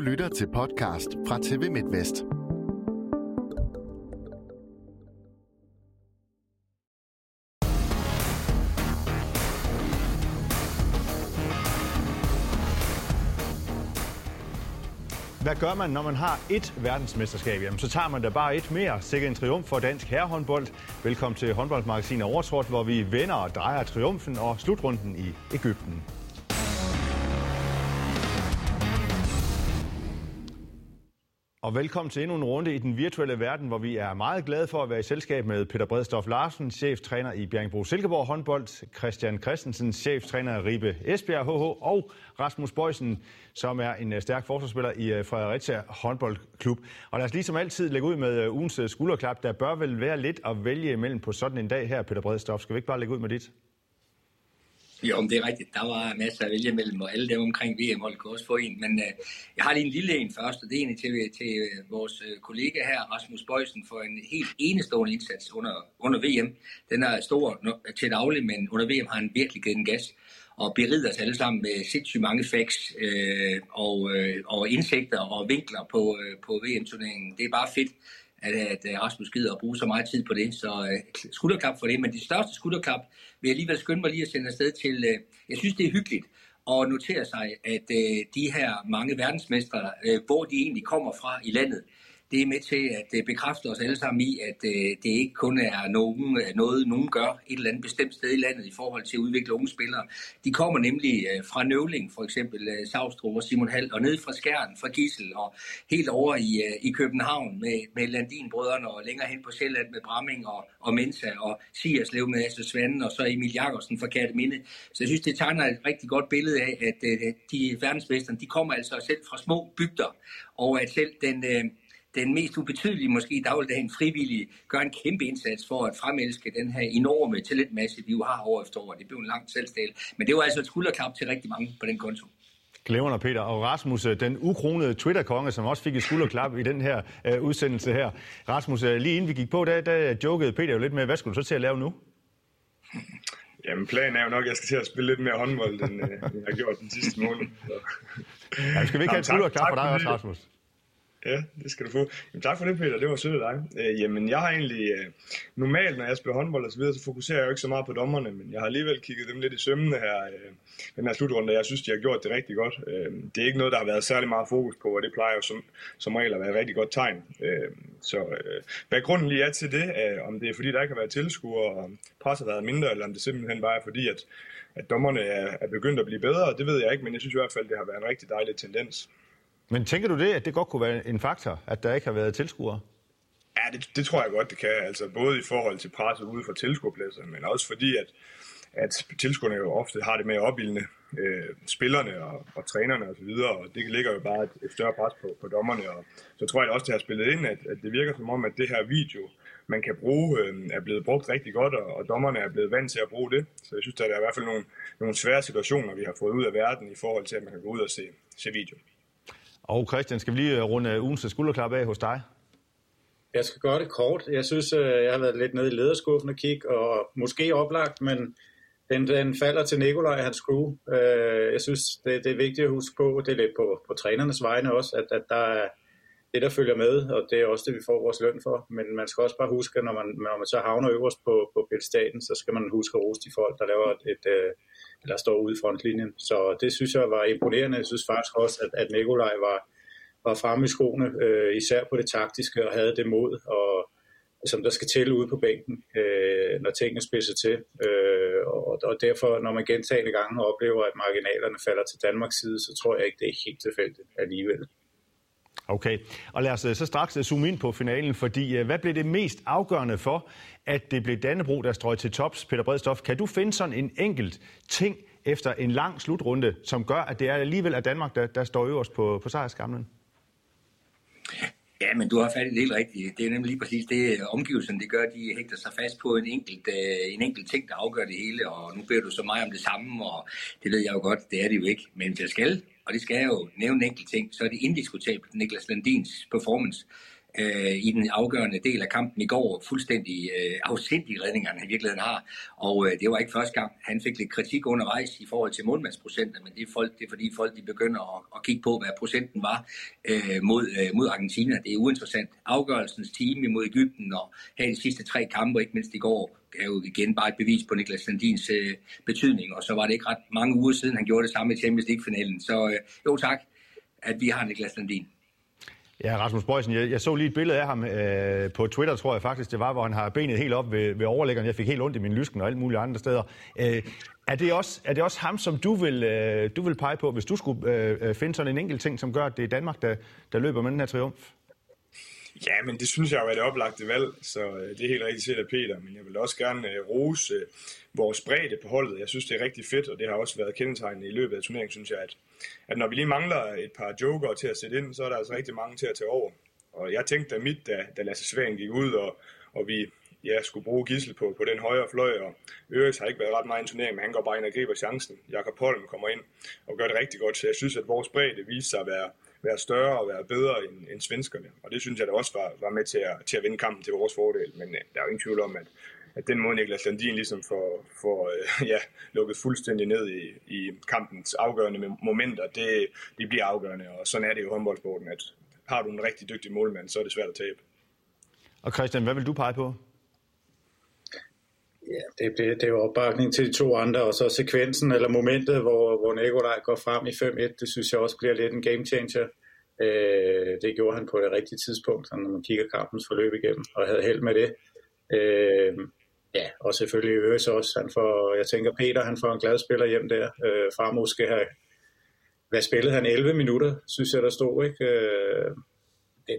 Du lytter til podcast fra TV MidtVest. Hvad gør man, når man har et verdensmesterskab? Jamen, så tager man da bare et mere. Sikke en triumf for dansk herrehåndbold. Velkommen til håndboldmagasinet Overtrådt, hvor vi vender og drejer triumfen og slutrunden i Ægypten. Og velkommen til endnu en runde i den virtuelle verden, hvor vi er meget glade for at være i selskab med Peter Bredstof Larsen, cheftræner i Bjergbro Silkeborg håndbold, Christian Christensen, cheftræner i Ribe Esbjerg HH, og Rasmus Bøjsen, som er en øh, stærk forsvarsspiller i øh, Fredericia håndboldklub. Og lad os ligesom altid lægge ud med øh, ugens skulderklap. Der bør vel være lidt at vælge imellem på sådan en dag her, Peter Bredstof. Skal vi ikke bare lægge ud med dit? Jo, men det er rigtigt. Der var masser af vælge mellem, og alle dem omkring VM holdt også få en. Men øh, jeg har lige en lille en først, og det er en til, til øh, vores øh, kollega her, Rasmus Bøjsen, for en helt enestående indsats under, under VM. Den er stor øh, til daglig, men under VM har han virkelig givet en gas og berider os alle sammen med sindssygt mange facts øh, og, øh, og indsigter og vinkler på, øh, på VM-turneringen. Det er bare fedt at, at øh, Rasmus gider at bruge så meget tid på det, så uh, skulderklap for det. Men det største skulderklap vil jeg alligevel skynde mig lige at sende afsted til, uh, jeg synes det er hyggeligt at notere sig, at uh, de her mange verdensmestre, uh, hvor de egentlig kommer fra i landet, det er med til at øh, bekræfte os alle sammen i, at øh, det ikke kun er nogen, øh, noget, nogen gør et eller andet bestemt sted i landet i forhold til at udvikle unge spillere. De kommer nemlig fra Nøvling, for eksempel Savstrup og Simon Hall, og ned fra Skjern, fra Gissel, og helt over i, i København med, med Landin-brødrene, og længere hen på Sjælland med Bramming og, og Mensa, og Sierslev med Asse Svanden, og så Emil Jakobsen fra Katteminde. Så jeg synes, det tegner et rigtig godt billede af, at de verdensmesterne, de kommer altså selv fra små bygder, og at selv den, den mest ubetydelige måske i dagligdagen frivillige gør en kæmpe indsats for at fremelske den her enorme talentmasse, vi jo har år efter år. Det blev en lang selvstal. Men det var altså et skulderklap til rigtig mange på den konto. Glæverne, Peter. Og Rasmus, øh, den ukronede Twitter-konge, som også fik et skulderklap i den her uh, udsendelse her. Rasmus, uh, lige inden vi gik på, der, der jokede Peter jo lidt med, hvad skulle du så til at lave nu? Jamen, planen er jo nok, at jeg skal til at spille lidt mere håndbold, end uh, jeg har gjort den sidste måned. Så. Ja, skal vi ikke have et skulderklap for dig også, Rasmus? Ja, det skal du få. Jamen, tak for det, Peter. Det var sødt af dig. Øh, jamen, jeg har egentlig... Øh, normalt, når jeg spiller håndbold og så videre, så fokuserer jeg jo ikke så meget på dommerne, men jeg har alligevel kigget dem lidt i sømmene her, øh, den her slutrunde, jeg synes, de har gjort det rigtig godt. Øh, det er ikke noget, der har været særlig meget fokus på, og det plejer jo som, som regel at være et rigtig godt tegn. Øh, så øh, hvad grunden lige er til det, øh, om det er fordi, der ikke har været tilskuere, og presset har været mindre, eller om det simpelthen bare er fordi, at, at dommerne er, er begyndt at blive bedre, det ved jeg ikke, men jeg synes i hvert fald, det har været en rigtig dejlig tendens. Men tænker du det, at det godt kunne være en faktor, at der ikke har været tilskuere? Ja, det, det tror jeg godt, det kan. Altså både i forhold til presset ude fra tilskuerpladser, men også fordi, at, at tilskuerne jo ofte har det med at opildne øh, spillerne og, og trænerne osv., og, så videre, og det ligger jo bare et, et større pres på, på dommerne. Og så tror jeg også, det har spillet ind, at, at det virker som om, at det her video, man kan bruge, øh, er blevet brugt rigtig godt, og, og dommerne er blevet vant til at bruge det. Så jeg synes, at der er i hvert fald nogle, nogle svære situationer, vi har fået ud af verden i forhold til, at man kan gå ud og se, se video. Og Christian, skal vi lige øh, runde øh, ugens skulderklap af hos dig? Jeg skal gøre det kort. Jeg synes, øh, jeg har været lidt nede i lederskuffen og kigge, og måske oplagt, men den, den falder til Nikolaj, hans crew. Jeg synes, det, det er vigtigt at huske på, det er lidt på, på trænernes vegne også, at, at der er det, der følger med, og det er også det, vi får vores løn for. Men man skal også bare huske, at når man, når man så havner øverst på, på staten, så skal man huske at rose de folk, der laver et, et, eller står ude i frontlinjen. Så det synes jeg var imponerende. Jeg synes faktisk også, at, at Nikolaj var, var fremme i skoene, øh, især på det taktiske, og havde det mod, og, som der skal til ude på bænken, øh, når tingene spidser til. Øh, og, og derfor, når man gentagende gange oplever, at marginalerne falder til Danmarks side, så tror jeg ikke, det er helt tilfældigt alligevel. Okay, og lad os øh, så straks øh, zoome ind på finalen, fordi øh, hvad blev det mest afgørende for, at det blev Dannebro, der strøg til tops? Peter Bredstof, kan du finde sådan en enkelt ting efter en lang slutrunde, som gør, at det er alligevel er Danmark, der, der står øverst på, på sejrskamlen? Ja, men du har fat i det helt rigtigt. Det er nemlig lige præcis det, omgivelserne det gør. De hægter sig fast på en enkelt, en enkelt ting, der afgør det hele, og nu beder du så meget om det samme, og det ved jeg jo godt, det er det jo ikke. Men jeg skal og det skal jeg jo nævne en enkelt ting, så er det indiskutabelt Niklas Landins performance. øh, i den afgørende del af kampen i går. Fuldstændig øh, afsindig redninger, han i virkeligheden har. Og øh, det var ikke første gang. Han fik lidt kritik undervejs i forhold til målmandsprocenter, men det er, folk, det er fordi folk de begynder at, at kigge på, hvad procenten var øh, mod, øh, mod Argentina. Det er uinteressant. Afgørelsens time imod Ægypten og have de sidste tre kampe, ikke mindst i går, er jo igen bare et bevis på Niklas Sandins øh, betydning. Og så var det ikke ret mange uger siden, han gjorde det samme i Champions League-finalen. Så øh, jo tak, at vi har Niklas Sandin. Ja, Rasmus Bøjsen, jeg, jeg så lige et billede af ham øh, på Twitter, tror jeg faktisk det var, hvor han har benet helt op ved, ved overlæggeren. Jeg fik helt ondt i min lysken og alt muligt andre steder. Øh, er, det også, er det også ham, som du vil, øh, du vil pege på, hvis du skulle øh, øh, finde sådan en enkelt ting, som gør, at det er Danmark, der, der løber med den her triumf? Ja, men det synes jeg jo er det oplagte valg, så øh, det er helt rigtigt set af Peter, men jeg vil også gerne øh, rose øh, vores bredde på holdet. Jeg synes, det er rigtig fedt, og det har også været kendetegnende i løbet af turneringen, synes jeg, at, at når vi lige mangler et par joker til at sætte ind, så er der altså rigtig mange til at tage over. Og jeg tænkte da mit, da, da Lasse Svang gik ud, og, og vi ja, skulle bruge Gissel på, på den højre fløj, og Øres har ikke været ret meget i turneringen, turnering, men han går bare ind og griber chancen. Jakob Holm kommer ind og gør det rigtig godt, så jeg synes, at vores bredde viser sig at være, være større og være bedre end, end svenskerne. Og det synes jeg da også var, var med til at, til at vinde kampen til vores fordel. Men uh, der er jo ingen tvivl om, at, at den måde Niklas Landin ligesom får, får øh, ja, lukket fuldstændig ned i, i kampens afgørende momenter, det, det bliver afgørende. Og sådan er det jo i håndboldsporten, at har du en rigtig dygtig målmand, så er det svært at tabe. Og Christian, hvad vil du pege på? Ja, det, det, det er jo opbakning til de to andre, og så sekvensen eller momentet, hvor, hvor Nikolaj går frem i 5-1, det synes jeg også bliver lidt en game changer. Øh, det gjorde han på det rigtige tidspunkt, når man kigger kampens forløb igennem, og havde held med det. Øh, ja, og selvfølgelig Øres også. Han får, jeg tænker, Peter han får en glad spiller hjem der. Øh, Farmo skal have, hvad spillede han? 11 minutter, synes jeg, der stod, ikke? Øh,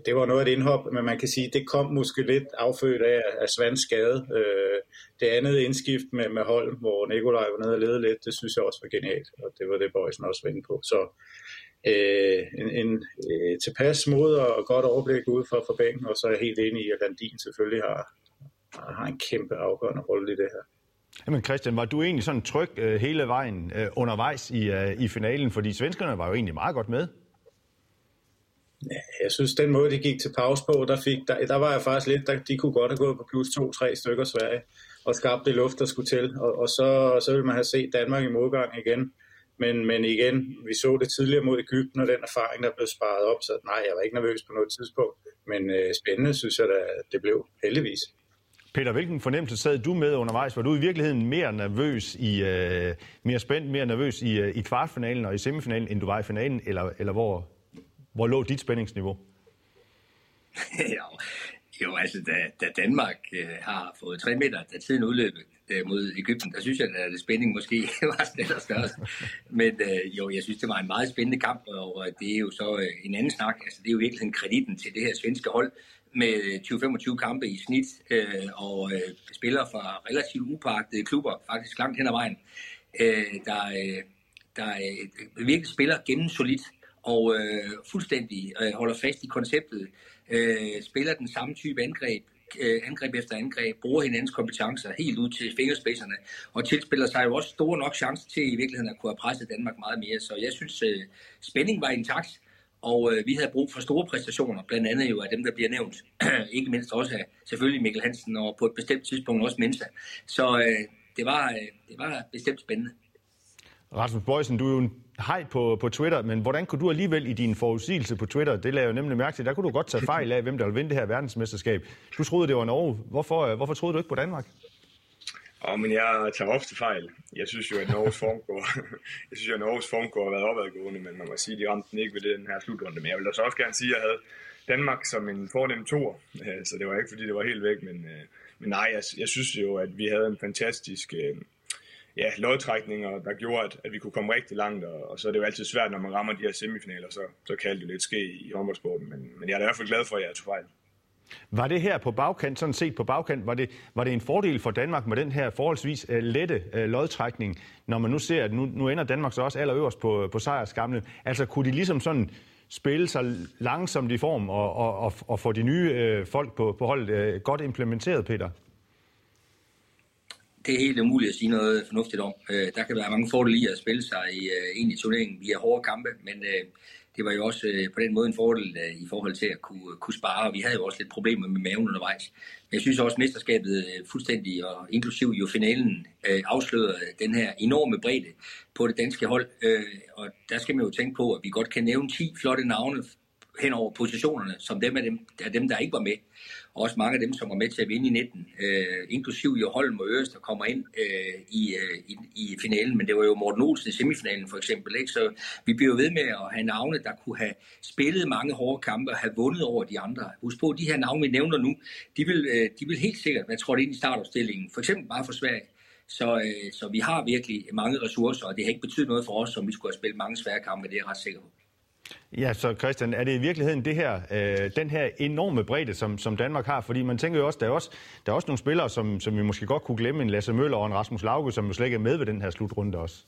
det, var noget af et indhop, men man kan sige, det kom måske lidt affødt af, af Svans skade. Øh, det andet indskift med, med Holm, hvor Nikolaj var nede og lede lidt, det synes jeg også var genialt, og det var det, Bøjsen også var inde på. Så øh, en, en øh, tilpas mod og godt overblik ud fra, fra bænken, og så er jeg helt enig i, at Landin selvfølgelig har, har en kæmpe afgørende rolle i det her. Jamen Christian, var du egentlig sådan tryg øh, hele vejen øh, undervejs i, øh, i finalen? Fordi svenskerne var jo egentlig meget godt med. Jeg synes, den måde, de gik til pause på, der, fik, der, der var jeg faktisk lidt, der, de kunne godt have gået på plus to-tre stykker Sverige, og skabt det luft, der skulle til. Og, og så, så ville man have set Danmark i modgang igen. Men, men igen, vi så det tidligere mod Ægypten, og den erfaring, der blev sparet op, så nej, jeg var ikke nervøs på noget tidspunkt. Men øh, spændende, synes jeg, at det blev heldigvis. Peter, hvilken fornemmelse sad du med undervejs? Var du i virkeligheden mere nervøs i øh, mere spændt, mere nervøs i, øh, i kvartfinalen og i semifinalen, end du var i finalen, eller, eller hvor, hvor lå dit spændingsniveau? jo, jo, altså da, da Danmark øh, har fået tre meter, da tiden udløb øh, mod Ægypten, der synes jeg, at øh, det spænding måske var større størst. Men øh, jo, jeg synes, det var en meget spændende kamp, og øh, det er jo så øh, en anden snak. Altså, det er jo virkelig kreditten til det her svenske hold, med øh, 20-25 kampe i snit, øh, og øh, spillere fra relativt upagtede klubber, faktisk langt hen ad vejen, øh, der, øh, der øh, virkelig spiller gennemsolidt og øh, fuldstændig øh, holder fast i konceptet, øh, spiller den samme type angreb, øh, angreb efter angreb, bruger hinandens kompetencer helt ud til fingerspidserne, og tilspiller sig jo også store nok chancer til i virkeligheden at kunne have presset Danmark meget mere. Så jeg synes, øh, spændingen var intakt, og øh, vi havde brug for store præstationer, blandt andet jo af dem, der bliver nævnt. ikke mindst også af selvfølgelig Mikkel Hansen, og på et bestemt tidspunkt også Mensa. Så øh, det, var, øh, det var bestemt spændende. Rasmus Bøjsen, du er jo en hej på, på Twitter, men hvordan kunne du alligevel i din forudsigelse på Twitter, det lavede jeg nemlig mærke til, der kunne du godt tage fejl af, hvem der ville vinde det her verdensmesterskab. Du troede, det var Norge. Hvorfor, øh, hvorfor troede du ikke på Danmark? Oh, men jeg tager ofte fejl. Jeg synes jo, at Norges form går, jeg synes jo, at Norges form går har været opadgående, men man må sige, at de ramte den ikke ved den her slutrunde. Men jeg vil også også gerne sige, at jeg havde Danmark som en fornem tor, øh, så det var ikke, fordi det var helt væk, men, øh, men nej, jeg, jeg synes jo, at vi havde en fantastisk ja, lodtrækninger, der gjorde, at, at vi kunne komme rigtig langt, og, og så er det jo altid svært, når man rammer de her semifinaler, så, så kan det lidt ske i håndboldsporten, men, men jeg er i hvert fald glad for, at jeg tog fejl. Var det her på bagkant, sådan set på bagkant, var det, var det en fordel for Danmark med den her forholdsvis uh, lette uh, lodtrækning, når man nu ser, at nu, nu ender Danmark så også allerøverst på, på sejrskamlen? Altså kunne de ligesom sådan spille sig langsomt i form og, og, og, og få de nye uh, folk på, på holdet uh, godt implementeret, Peter? Det er helt umuligt at sige noget fornuftigt om. Øh, der kan være mange fordele i at spille sig i, øh, ind i turneringen via hårde kampe, men øh, det var jo også øh, på den måde en fordel øh, i forhold til at kunne, øh, kunne spare. Vi havde jo også lidt problemer med maven undervejs. Men jeg synes også, at mesterskabet øh, fuldstændig, og inklusiv jo finalen, øh, afslørede den her enorme bredde på det danske hold. Øh, og der skal man jo tænke på, at vi godt kan nævne 10 flotte navne hen over positionerne, som dem af dem, af dem, der ikke var med og også mange af dem, som var med til at vinde i 19, øh, inklusiv jo Holm og Øres, der kommer ind øh, i, øh, i, i finalen, men det var jo Morten Olsen i semifinalen for eksempel, ikke? så vi bliver ved med at have navne, der kunne have spillet mange hårde kampe og have vundet over de andre. Husk på, de her navne, vi nævner nu, de vil, øh, de vil helt sikkert være trådt ind i startopstillingen, for eksempel bare for Sverige. Så, øh, så vi har virkelig mange ressourcer, og det har ikke betydet noget for os, som vi skulle have spillet mange svære kampe, det er jeg ret sikker på. Ja, så Christian, er det i virkeligheden det her, øh, den her enorme bredde, som, som Danmark har? Fordi man tænker jo også, der er også, der er også nogle spillere, som, som vi måske godt kunne glemme, en Lasse Møller og en Rasmus Lauge, som jo slet ikke er med ved den her slutrunde også.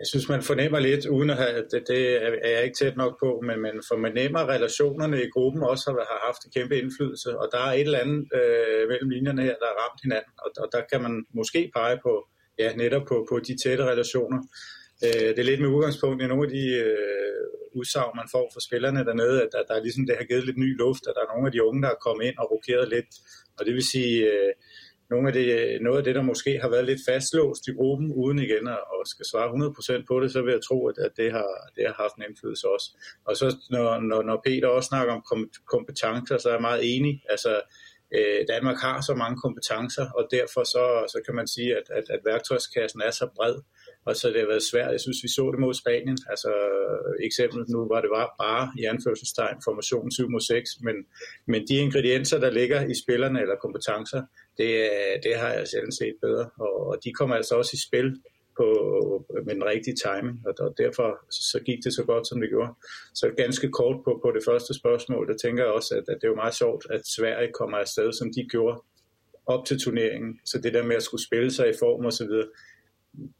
Jeg synes, man fornemmer lidt, uden at have, det, det er jeg ikke tæt nok på, men man fornemmer relationerne i gruppen også har, har haft en kæmpe indflydelse, og der er et eller andet øh, mellem linjerne her, der har ramt hinanden, og, og der kan man måske pege på, ja, netop på, på de tætte relationer. Øh, det er lidt med udgangspunkt i nogle af de øh, udsagn, man får fra spillerne dernede, at der, der er ligesom, det har givet lidt ny luft, at der er nogle af de unge, der er kommet ind og rokeret lidt. Og det vil sige, øh, nogle af det, øh, noget af det, der måske har været lidt fastlåst i gruppen, uden igen at, og skal svare 100% på det, så vil jeg tro, at, at det, har, det har haft en indflydelse også. Og så når, når, når Peter også snakker om kompetencer, så er jeg meget enig. Altså, øh, Danmark har så mange kompetencer, og derfor så, så kan man sige, at, at, at værktøjskassen er så bred, og så det har været svært. Jeg synes, vi så det mod Spanien. Altså eksempel nu var det bare, bare i anførselstegn formation 7 mod 6, men, men de ingredienser, der ligger i spillerne eller kompetencer, det, det har jeg selv set bedre, og, og de kommer altså også i spil på, med den rigtige timing, og, og derfor så gik det så godt, som det gjorde. Så ganske kort på, på det første spørgsmål, der tænker jeg også, at, at det er jo meget sjovt, at Sverige kommer afsted, som de gjorde op til turneringen. Så det der med at skulle spille sig i form og så videre,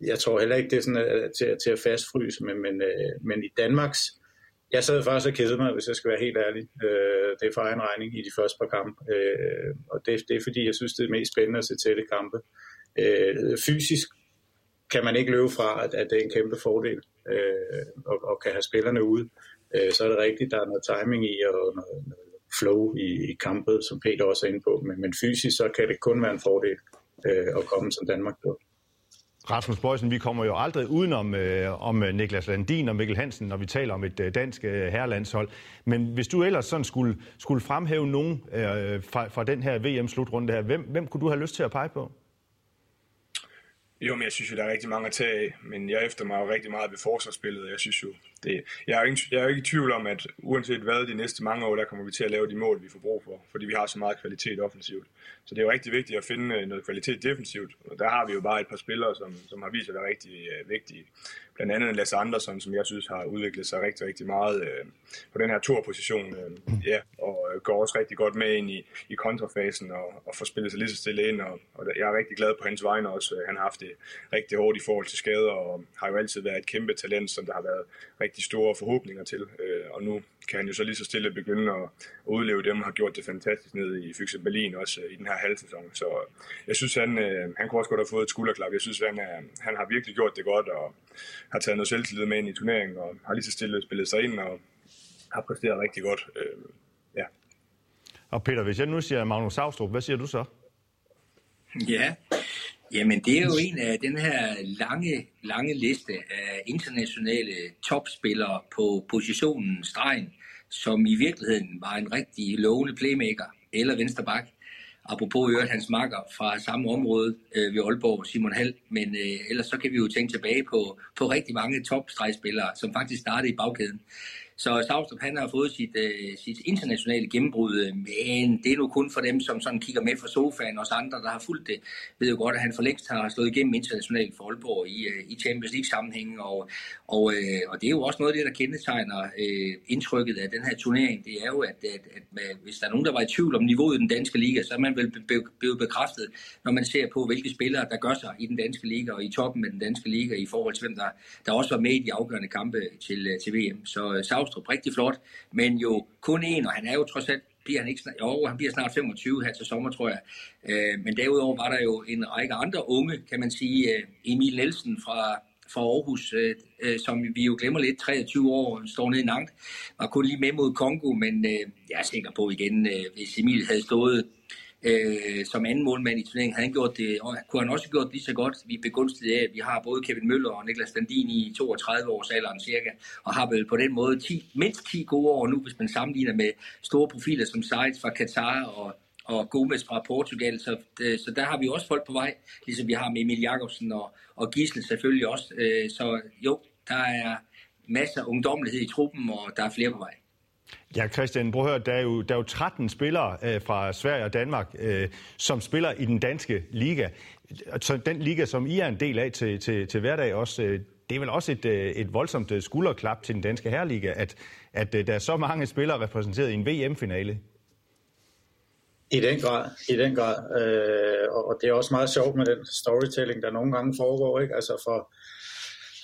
jeg tror heller ikke, det er sådan, at, til, til at fastfryse, men, men, øh, men i Danmarks, jeg sad faktisk og kedede mig, hvis jeg skal være helt ærlig. Øh, det er for egen regning i de første par kampe. Øh, og det, det er fordi, jeg synes, det er mest spændende at se tætte kampe. Øh, fysisk kan man ikke løbe fra, at, at det er en kæmpe fordel, øh, og, og kan have spillerne ude. Øh, så er det rigtigt, der er noget timing i, og noget, noget flow i, i kampet, som Peter også er inde på. Men, men fysisk, så kan det kun være en fordel øh, at komme som Danmark gjorde. Rasmus Bøjsen, vi kommer jo aldrig udenom øh, om øh, Niklas Landin og Mikkel Hansen, når vi taler om et øh, dansk øh, herrelandshold. Men hvis du ellers sådan skulle, skulle fremhæve nogen øh, fra, fra den her VM-slutrunde her, hvem, hvem kunne du have lyst til at pege på? Jo, men jeg synes jo, der er rigtig mange at tage af, men jeg efter mig jo rigtig meget ved forsvarsspillet. Jeg synes jo, det, jeg, er ikke, jeg er ikke i tvivl om, at uanset hvad de næste mange år, der kommer vi til at lave de mål, vi får brug for, fordi vi har så meget kvalitet offensivt. Så det er jo rigtig vigtigt at finde øh, noget kvalitet defensivt, og der har vi jo bare et par spillere, som, som har vist sig at være rigtig uh, vigtige. Blandt andet Lasse Andersson, som jeg synes har udviklet sig rigtig, rigtig meget uh, på den her turposition, uh, ja, og uh, går også rigtig godt med ind i, i kontrafasen og, og får spillet sig lige så stille ind, og, og jeg er rigtig glad på hans vegne også. Han har haft det rigtig hårdt i forhold til skader, og har jo altid været et kæmpe talent, som der har været rigtig store forhåbninger til, uh, og nu kan han jo så lige så stille begynde at, udleve dem, har gjort det fantastisk ned i Fyxe Berlin også i den her halvsæson. Så jeg synes, han, øh, han kunne også godt have fået et skulderklap. Jeg synes, han, er, han har virkelig gjort det godt og har taget noget selvtillid med ind i turneringen og har lige så stille spillet sig ind og har præsteret rigtig godt. Øh, ja. Og Peter, hvis jeg nu siger Magnus Savstrup, hvad siger du så? Ja, Jamen, det er jo en af den her lange, lange liste af internationale topspillere på positionen stregen, som i virkeligheden var en rigtig lovende playmaker eller vensterbak. Apropos øvrigt hans makker fra samme område øh, ved Aalborg, Simon Hall. Men øh, ellers så kan vi jo tænke tilbage på, på rigtig mange topstregspillere, som faktisk startede i bagkæden. Så Stavstrup han har fået sit, øh, sit internationale gennembrud, øh, men det er nu kun for dem, som sådan kigger med fra sofaen. Os andre, der har fulgt det, ved jo godt, at han for længst har slået igennem internationalt for Aalborg i, øh, i Champions League-sammenhæng. Og, og, øh, og det er jo også noget af det, der kendetegner øh, indtrykket af den her turnering. Det er jo, at, at, at man, hvis der er nogen, der var i tvivl om niveauet i den danske liga, så er man vel blevet bekræftet, når man ser på, hvilke spillere, der gør sig i den danske liga og i toppen af den danske liga i forhold til, hvem der, der også var med i de afgørende kampe til, øh, til VM. Så øh, Havstrup rigtig flot, men jo kun en, og han er jo trods alt bliver han ikke snart, jo, han bliver snart 25 her til sommer, tror jeg. Øh, men derudover var der jo en række andre unge, kan man sige. Øh, Emil Nielsen fra, fra Aarhus, øh, øh, som vi jo glemmer lidt, 23 år, står nede i Nantes, var kun lige med mod Kongo, men øh, jeg er sikker på igen, øh, hvis Emil havde stået øh, som anden målmand i turneringen, havde han gjort det, og kunne han også gjort lige så godt. Vi er begunstiget af, at vi har både Kevin Møller og Niklas Standin i 32 års alderen cirka, og har vel på den måde 10, mindst 10 gode år nu, hvis man sammenligner med store profiler som Seitz fra Katar og og Gomes fra Portugal, så, øh, så der har vi også folk på vej, ligesom vi har med Emil Jakobsen og, og Gisle selvfølgelig også. Øh, så jo, der er masser af ungdommelighed i truppen, og der er flere på vej. Ja, Christian, prøv at høre, der er jo, der er jo 13 spillere øh, fra Sverige og Danmark, øh, som spiller i den danske liga. Så den liga, som I er en del af til, til, til hverdag også, øh, det er vel også et, øh, et voldsomt øh, skulderklap til den danske herreliga, at, at øh, der er så mange spillere repræsenteret i en VM-finale. I den grad, i den grad. Øh, og det er også meget sjovt med den storytelling, der nogle gange foregår. Ikke? Altså for,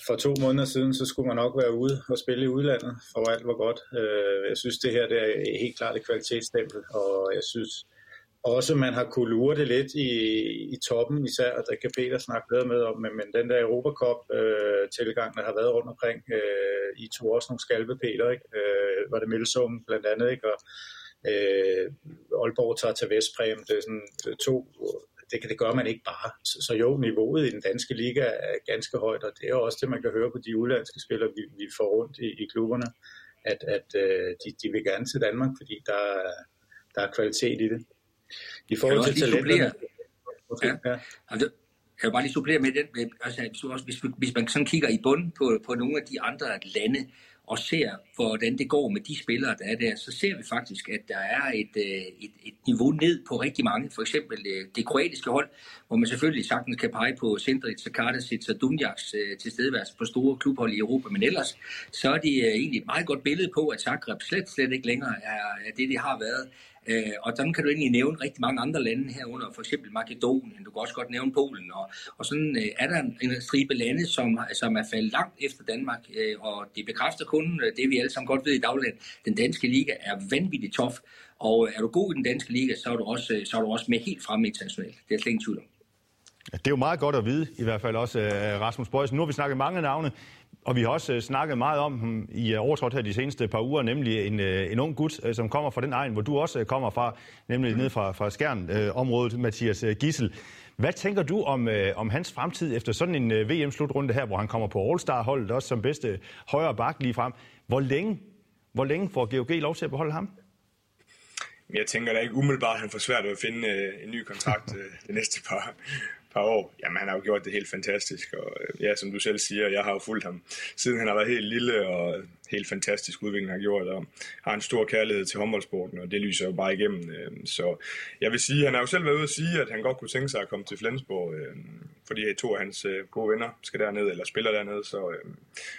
for to måneder siden, så skulle man nok være ude og spille i udlandet, for alt var godt. Øh, jeg synes, det her det er helt klart et kvalitetsstempel, og jeg synes også, man har kunne lure det lidt i, i toppen, især, og der kan Peter snakke bedre med om, men, men den der Europacup-tilgang, øh, der har været rundt omkring, øh, I to også nogle skalpe, Peter, ikke? Øh, var det Melsum blandt andet, ikke? Og, øh, Aalborg tager til Vestpræm, det er sådan øh, to det, det gør man ikke bare. Så, så jo, niveauet i den danske liga er ganske højt, og det er også det, man kan høre på de udlandske spillere, vi, vi får rundt i, i klubberne, at, at øh, de, de vil gerne til Danmark, fordi der, der er kvalitet i det. I forhold til talenterne... Ja. ja. Altså, jeg vil bare lige supplere med den, altså, hvis, også, hvis, hvis man sådan kigger i bund på, på nogle af de andre lande, og ser, hvordan det går med de spillere, der er der, så ser vi faktisk, at der er et, øh, et, et niveau ned på rigtig mange. For eksempel øh, det kroatiske hold, hvor man selvfølgelig sagtens kan pege på Sendric, Sakardasic og Dunjaks øh, tilstedeværelse på store klubhold i Europa. Men ellers, så er det egentlig et meget godt billede på, at Zagreb slet, slet ikke længere er det, det har været. Øh, og sådan kan du egentlig nævne rigtig mange andre lande herunder, for eksempel Makedonien, du kan også godt nævne Polen, og, og sådan øh, er der en, en stribe lande, som, som er faldet langt efter Danmark, øh, og det bekræfter kun øh, det, vi alle sammen godt ved i dagligdagen. Den danske liga er vanvittigt tof, og øh, er du god i den danske liga, så er du også, øh, så er du også med helt fremme internationalt. Det er slet ingen tvivl om. Det er jo meget godt at vide, i hvert fald også Rasmus Bøjsen. Nu har vi snakket mange navne, og vi har også øh, snakket meget om ham i øh, overtrådt her de seneste par uger, nemlig en, øh, en ung gut, øh, som kommer fra den egen, hvor du også kommer fra, nemlig ned fra, fra Skjern-området, Mathias Gissel. Hvad tænker du om, om hans fremtid efter sådan en VM-slutrunde her, hvor han kommer på All-Star-holdet, også som bedste højre bak lige frem? Hvor længe, hvor længe får GOG lov til at beholde ham? Jeg tænker da ikke umiddelbart, at han får svært ved at finde en ny kontrakt det næste par, par år, jamen han har jo gjort det helt fantastisk, og øh, ja, som du selv siger, jeg har jo fulgt ham, siden han har været helt lille, og helt fantastisk udvikling har gjort, og har en stor kærlighed til håndboldsporten, og det lyser jo bare igennem. Øh, så jeg vil sige, han har jo selv været ude at sige, at han godt kunne tænke sig at komme til Flensborg, øh, fordi to af hans øh, gode venner skal derned, eller spiller dernede, så, øh,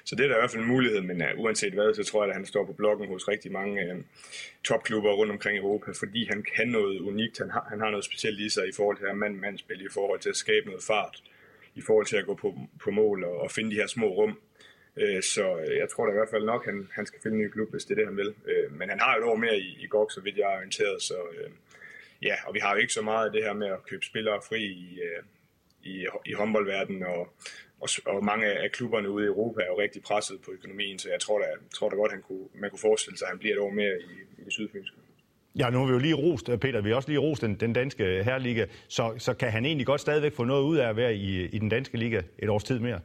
så det er da i hvert fald en mulighed, men øh, uanset hvad, så tror jeg, at han står på blokken hos rigtig mange topklubber rundt omkring i Europa, fordi han kan noget unikt, han har, han har noget specielt i sig i forhold til at mand-mand-spil, i forhold til at skabe noget fart, i forhold til at gå på, på mål og, og finde de her små rum. Øh, så øh, jeg tror da i hvert fald nok, at han, han skal finde en ny klub, hvis det er det, han vil. Øh, men han har jo et år mere i, i GOG, så vidt jeg er orienteret. Så, øh, ja, og vi har jo ikke så meget af det her med at købe spillere fri i, øh, i, i håndboldverdenen, og, og, og mange af klubberne ude i Europa er jo rigtig presset på økonomien, så jeg tror da, tror da godt, han kunne, man kunne forestille sig, at han bliver et år mere i, i det sydfynske. Ja, nu har vi jo lige rost, øh, Peter, vi har også lige rost den, den danske herreliga, så, så kan han egentlig godt stadigvæk få noget ud af at være i, i den danske liga et års tid mere?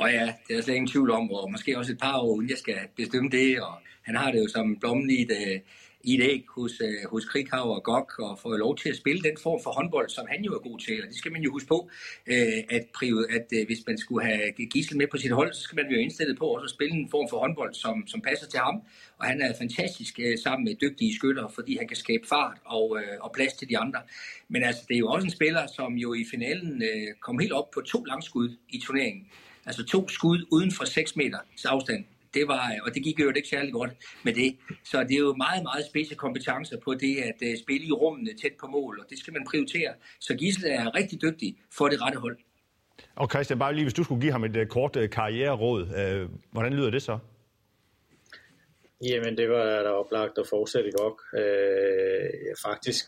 Og ja, det er slet ingen tvivl om, og måske også et par år, uden jeg skal bestemme det, og han har det jo som blommen i det, øh, i et æg hos, øh, hos Krighav og Gok og får lov til at spille den form for håndbold, som han jo er god til. Og det skal man jo huske på, øh, at, at hvis man skulle have Gissel med på sit hold, så skal man jo indstillet på også at spille en form for håndbold, som, som passer til ham. Og han er fantastisk sammen med dygtige skytter, fordi han kan skabe fart og, og plads til de andre. Men altså, det er jo også en spiller, som jo i finalen kom helt op på to langskud i turneringen. Altså to skud uden for 6 meters afstand det var, øh, og det gik jo ikke særlig godt med det. Så det er jo meget, meget spidse kompetencer på det at øh, spille i rummene tæt på mål, og det skal man prioritere. Så Gisle er rigtig dygtig for det rette hold. Og Christian, bare lige hvis du skulle give ham et øh, kort karriereråd, øh, hvordan lyder det så? Jamen, det var der oplagt at fortsætte i GOG. Øh, faktisk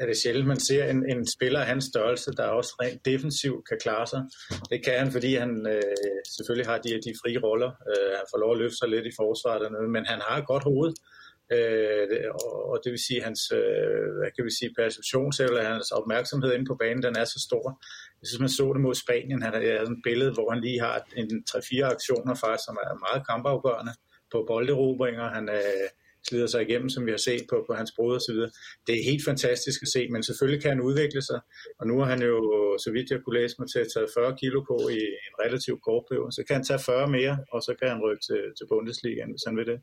er det sjældent, man ser en, en spiller af hans størrelse, der også rent defensivt kan klare sig. Det kan han, fordi han øh, selvfølgelig har de, de frie roller. Øh, han får lov at løfte sig lidt i forsvaret, men han har et godt hoved. Øh, og det vil sige, hans øh, hvad kan vi sige, perceptionsevne, eller hans opmærksomhed inde på banen, den er så stor. Jeg synes, man så det mod Spanien. Han har et billede, hvor han lige har en 3-4 aktioner faktisk, som er meget kampafgørende på bolderobringer. Han øh, slider sig igennem, som vi har set på, på hans brud og så videre. Det er helt fantastisk at se, men selvfølgelig kan han udvikle sig. Og nu har han jo, så vidt jeg kunne læse mig til, taget 40 kilo på i en relativt kort periode. Så kan han tage 40 mere, og så kan han rykke til, til Bundesligaen, hvis han vil det.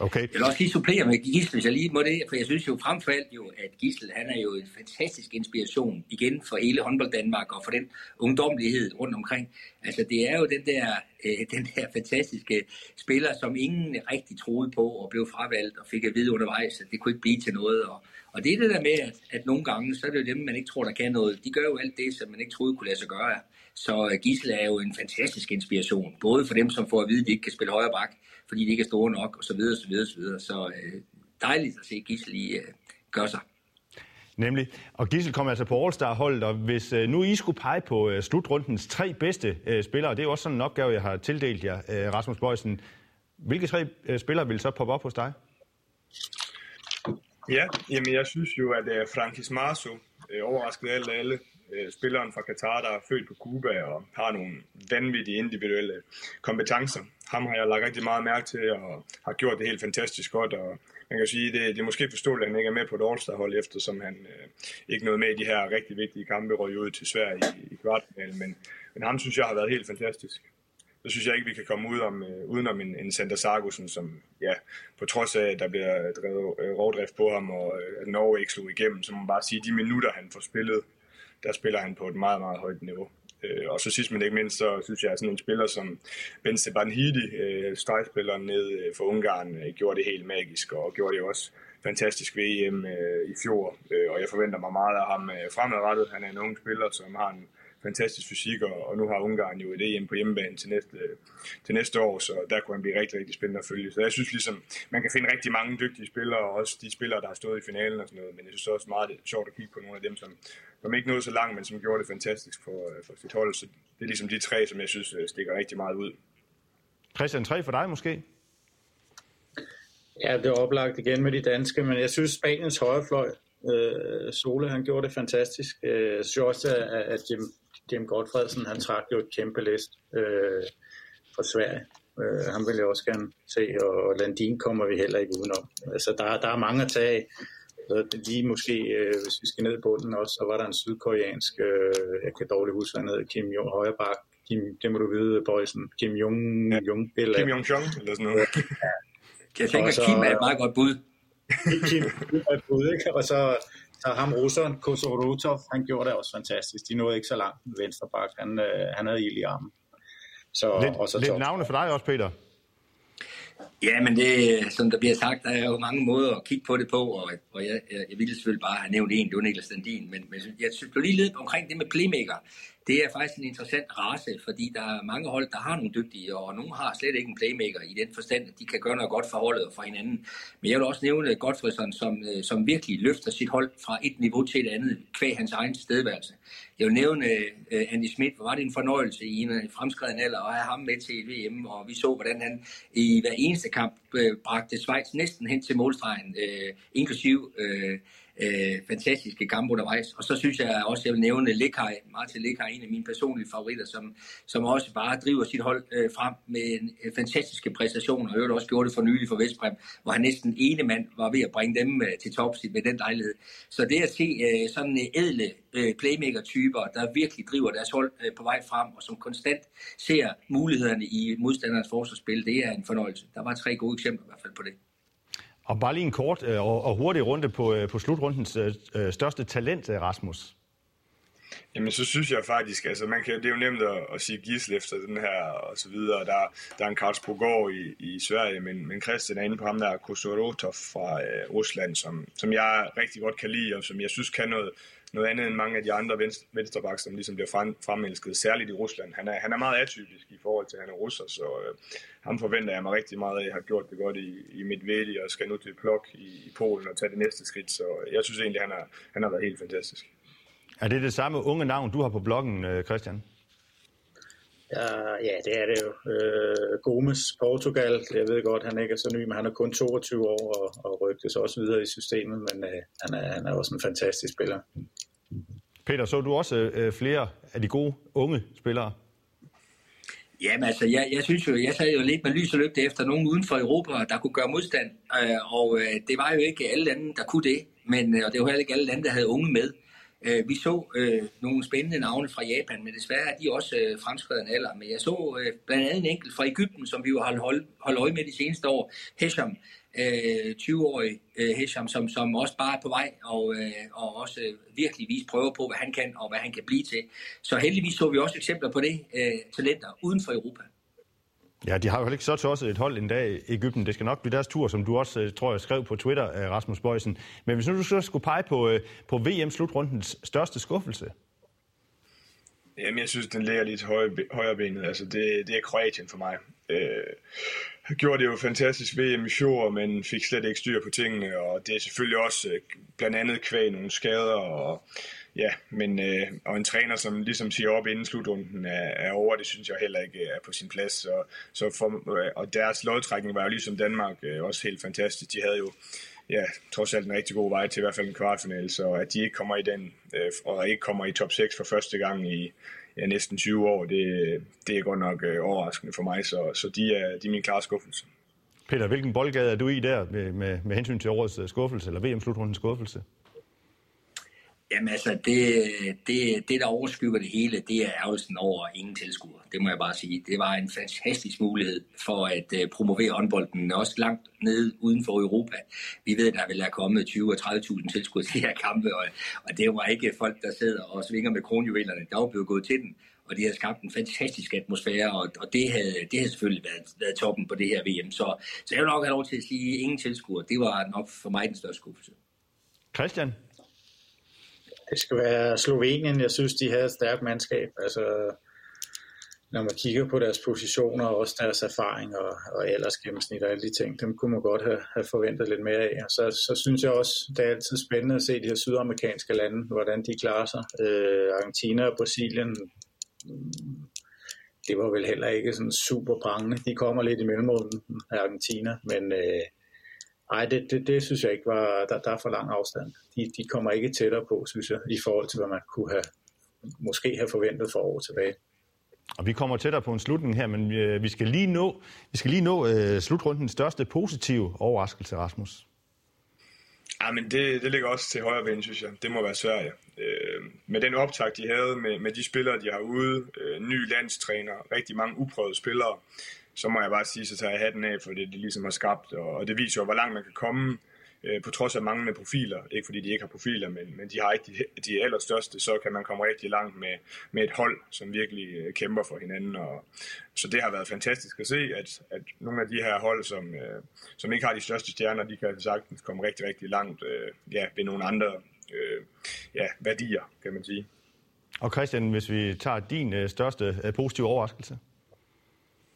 Okay. Jeg vil også lige supplere med Gissel, hvis jeg lige må det, for jeg synes jo frem for alt jo, at Gissel, han er jo en fantastisk inspiration igen for hele håndbold Danmark og for den ungdomlighed rundt omkring. Altså det er jo den der, øh, den der fantastiske spiller, som ingen rigtig troede på og blev fravalgt og fik at vide undervejs, at det kunne ikke blive til noget. Og, og det er det der med, at, at nogle gange, så er det jo dem, man ikke tror, der kan noget. De gør jo alt det, som man ikke troede kunne lade sig gøre. Så øh, Gisle er jo en fantastisk inspiration, både for dem, som får at vide, at de ikke kan spille højre bak, fordi de ikke er store nok, og så videre, så videre, så videre. Så øh, dejligt at se Gisle lige øh, gøre sig. Nemlig. Og Gissel kommer altså på All-Star-holdet, og hvis øh, nu I skulle pege på øh, slutrundens tre bedste øh, spillere, og det er jo også sådan en opgave, jeg har tildelt jer, øh, Rasmus Bøjsen, hvilke tre øh, spillere vil så poppe op hos dig? Ja, jamen jeg synes jo, at uh, Frankis Marso Øh, uh, overraskede alle, alle øh, spilleren fra Katar, der er født på Cuba og har nogle vanvittige individuelle kompetencer. Ham har jeg lagt rigtig meget mærke til og har gjort det helt fantastisk godt, og man kan sige, det, det er måske forståeligt, at han ikke er med på et All-Star-hold, eftersom han øh, ikke nåede med i de her rigtig vigtige kampe, røg ud til Sverige i, i kvartfinalen, men, men ham synes jeg har været helt fantastisk så synes jeg ikke, vi kan komme ud om, øh, udenom en, en Sander Sargussen, som ja, på trods af, at der bliver drevet øh, rovdrift på ham, og øh, at Norge ikke slog igennem, så må man bare sige, at de minutter, han får spillet, der spiller han på et meget, meget højt niveau. Øh, og så sidst men ikke mindst, så synes jeg, at sådan en spiller som Ben Sebanhidi, øh, stregspilleren ned øh, for Ungarn, øh, gjorde det helt magisk, og gjorde det også fantastisk ved EM øh, i fjor. Øh, og jeg forventer mig meget af ham øh, fremadrettet. Han er en ung spiller, som har en fantastisk fysik, og, og nu har Ungarn jo et EM på hjemmebane til næste, til næste år, så der kunne han blive rigtig, rigtig spændende at følge. Så jeg synes ligesom, man kan finde rigtig mange dygtige spillere, og også de spillere, der har stået i finalen og sådan noget, men jeg synes også meget det er sjovt at kigge på nogle af dem, som, som ikke nåede så langt, men som gjorde det fantastisk for, for sit hold. Så det er ligesom de tre, som jeg synes øh, stikker rigtig meget ud. Christian, tre for dig måske? Ja, det er oplagt igen med de danske, men jeg synes Spaniens højrefløj, øh, Sole, han gjorde det fantastisk. Øh, jeg synes også, at, at Jim, Jim Godfredsen, han trak jo et kæmpe list øh, for Sverige. Øh, han vil jeg også gerne se, og Landin kommer vi heller ikke udenom. Altså, der, der er mange at tage så lige måske, øh, hvis vi skal ned i bunden også, så var der en sydkoreansk, øh, jeg kan dårligt huske, hvad han hedder, Kim Jong, højreback, Kim, det må du vide, Bøjsen, Kim Jong, ja. Jong, eller, Kim Jong Jong, eller sådan noget. ja. Jeg tænker, så, Kim er et meget godt bud. Kim er et bud, ikke? Og så, så ham russeren, Kosorotov, han gjorde det også fantastisk. De nåede ikke så langt med venstre bak. Han, øh, han havde ild i armen. Så, lidt, og så lidt navne for dig også, Peter. Ja, men det, som der bliver sagt, der er jo mange måder at kigge på det på, og, og jeg, jeg, jeg ville selvfølgelig bare have nævnt en, det var Niklas Standin, men, men jeg synes lige lidt omkring det med playmaker. Det er faktisk en interessant race, fordi der er mange hold, der har nogle dygtige, og nogle har slet ikke en playmaker i den forstand, at de kan gøre noget godt for holdet og for hinanden. Men jeg vil også nævne Godfredsson, som, øh, som virkelig løfter sit hold fra et niveau til et andet, kvæg hans egen tilstedeværelse. Jeg vil nævne uh, Andy Schmidt, hvor var det en fornøjelse i en øh, fremskreden alder at have ham med til VM, og vi så, hvordan han i hver eneste kamp øh, bragte Schweiz næsten hen til målstregen, øh, inklusiv øh, øh, fantastiske kampe undervejs. Og så synes jeg også, jeg vil nævne Lekaj, Martin Lekaj, en af mine personlige favoritter, som, som også bare driver sit hold øh, frem med en, en fantastiske præstationer, og øvrigt også gjorde det for nylig for Vestbrem, hvor han næsten ene mand var ved at bringe dem øh, til tops med den lejlighed. Så det at se øh, sådan øh, edle øh, playmaker-typer, der virkelig driver deres hold øh, på vej frem, og som konstant ser mulighederne i modstandernes forsvarsspil, det er en fornøjelse. Der var tre gode eksempler i hvert fald på det. Og bare lige en kort øh, og, og hurtig runde på, øh, på slutrundens øh, øh største talent, Rasmus. Jamen, så synes jeg faktisk, altså man kan, det er jo nemt at, at sige Gisle efter den her og så videre. Der, der er en Karls Pogård i, i Sverige, men, men Christian er inde på ham der, Kosorotov fra øh, Rusland, som, som jeg rigtig godt kan lide, og som jeg synes kan noget, noget andet end mange af de andre venstre, venstrebaks, som ligesom bliver frem, fremelsket, særligt i Rusland. Han er, han er meget atypisk i forhold til, at han er russer, så øh, ham forventer jeg mig rigtig meget af. Jeg har gjort det godt i, i Medvedi og skal nu til Plok i, i Polen og tage det næste skridt, så jeg synes egentlig, han har, han har været helt fantastisk. Er det det samme unge navn, du har på bloggen, øh, Christian? Ja, ja, det er det jo. Øh, Gomes, Portugal, jeg ved godt, han ikke er så ny, men han er kun 22 år og, og rygtes også videre i systemet, men øh, han, er, han er også en fantastisk spiller. Peter, så du også øh, flere af de gode unge spillere? Jamen altså, jeg, jeg synes jo, jeg sad jo lidt med lys og lygte efter nogen uden for Europa, der kunne gøre modstand, øh, og øh, det var jo ikke alle lande, der kunne det, men, øh, og det var heller ikke alle lande, der havde unge med. Øh, vi så øh, nogle spændende navne fra Japan, men desværre er de også øh, fremskreden alder. Men jeg så øh, blandt andet en enkelt fra Ægypten, som vi jo har holdt, holdt øje med de seneste år, Hesham, øh, 20-årig øh, Hesham, som, som også bare er på vej og, øh, og også øh, virkelig vis prøver på, hvad han kan og hvad han kan blive til. Så heldigvis så vi også eksempler på det, øh, talenter uden for Europa. Ja, de har jo ikke så også et hold en dag i Ægypten. Det skal nok blive deres tur, som du også, øh, tror jeg, skrev på Twitter, øh, Rasmus Bøjsen. Men hvis nu du så skulle pege på, øh, på VM-slutrundens største skuffelse? Jamen, jeg synes, den ligger lidt højere, højere benet. Altså, det, det er Kroatien for mig. Øh, gjorde det jo fantastisk VM i fjor, men fik slet ikke styr på tingene, og det er selvfølgelig også øh, blandt andet kvæg nogle skader, og Ja, men øh, og en træner, som ligesom siger op inden slutrunden er, er over, det synes jeg heller ikke er på sin plads. Så, så for, øh, og deres lodtrækning var jo ligesom Danmark øh, også helt fantastisk. De havde jo ja, trods alt en rigtig god vej til i hvert fald en kvartfinale, så at de ikke kommer i den, øh, og ikke kommer i top 6 for første gang i ja, næsten 20 år, det, det er godt nok øh, overraskende for mig, så, så de, er, de er min klare skuffelse. Peter, hvilken boldgade er du i der med, med, med hensyn til årets øh, skuffelse, eller VM-slutrundens skuffelse? Jamen altså, det, det, det der overskygger det hele, det er ærgelsen over ingen tilskuere. Det må jeg bare sige. Det var en fantastisk mulighed for at uh, promovere håndbolden, også langt nede uden for Europa. Vi ved, der vil have kommet 20 og 30.000 tilskuere til de her kampe, og, og det var ikke folk, der sidder og svinger med kronjuvelerne. Der var blevet gået til den, og de havde skabt en fantastisk atmosfære, og, og det, havde, det havde selvfølgelig været, været toppen på det her VM. Så, så jeg vil nok have lov til at sige, ingen tilskuere. Det var nok for mig den største skuffelse. Christian? Det skal være Slovenien. Jeg synes, de havde et stærkt mandskab. Altså, når man kigger på deres positioner og også deres erfaring og, og aldersgennemsnit og alle de ting, dem kunne man godt have, have forventet lidt mere af. Og så, så synes jeg også, det er altid spændende at se de her sydamerikanske lande, hvordan de klarer sig. Øh, Argentina og Brasilien, mm, det var vel heller ikke sådan super prangende. De kommer lidt i mellemrunden af Argentina, men øh, Nej, det, det, det synes jeg ikke var, der, der er for lang afstand. De, de kommer ikke tættere på, synes jeg, i forhold til, hvad man kunne have, måske have forventet for år tilbage. Og vi kommer tættere på en slutning her, men vi, øh, vi skal lige nå, vi skal lige nå uh, slutrundens største positive overraskelse, Rasmus. Ja, men det, det ligger også til højre ben, synes jeg. Det må være Sverige. Øh, Øh, med den optag, de havde med, med de spillere, de har ude, øh, ny landstræner, rigtig mange uprøvede spillere, så må jeg bare sige, så tager jeg hatten af for det, de ligesom har skabt, og, det viser jo, hvor langt man kan komme, øh, på trods af manglende profiler. Ikke fordi de ikke har profiler, men, men de har ikke de, de allerstørste, så kan man komme rigtig langt med, med et hold, som virkelig øh, kæmper for hinanden. Og, så det har været fantastisk at se, at, at nogle af de her hold, som, øh, som ikke har de største stjerner, de kan sagtens komme rigtig, rigtig langt øh, ja, ved nogle andre øh, ja, værdier, kan man sige. Og Christian, hvis vi tager din øh, største øh, positive overraskelse?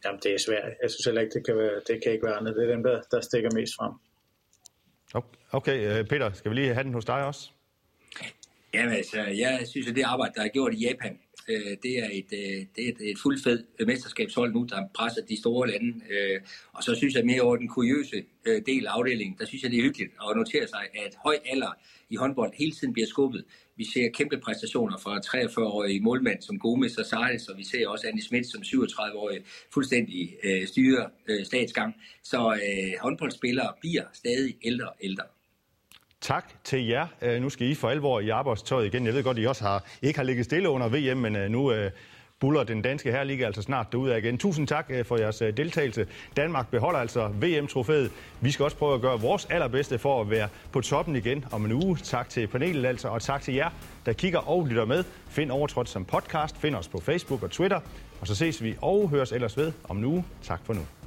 Jamen, det er svært. Jeg synes heller ikke, det kan, være, det kan ikke være andet. Det er dem, der, der stikker mest frem. Okay, øh, Peter, skal vi lige have den hos dig også? Jamen altså, jeg synes, at det arbejde, der er gjort i Japan, øh, det er et, øh, det er et, et fed øh, mesterskabshold nu, der presser de store lande. Øh, og så synes jeg mere over den kuriøse øh, del af afdelingen, der synes jeg, det er hyggeligt at notere sig, at høj alder i håndbold hele tiden bliver skubbet. Vi ser kæmpe præstationer fra 43-årige målmand som Gomes og Sardes, og vi ser også Anne Schmidt som 37-årig fuldstændig øh, styrer øh, statsgang. Så øh, håndboldspillere bliver stadig ældre og ældre. Tak til jer. Øh, nu skal I for alvor i arbejdstøjet igen. Jeg ved godt, at I også har, ikke har ligget stille under VM, men øh, nu øh, buller den danske herreliga altså snart derude igen. Tusind tak for jeres deltagelse. Danmark beholder altså VM-trofæet. Vi skal også prøve at gøre vores allerbedste for at være på toppen igen om en uge. Tak til panelet altså, og tak til jer, der kigger og lytter med. Find Overtrådt som podcast. Find os på Facebook og Twitter. Og så ses vi og høres ellers ved om en uge. Tak for nu.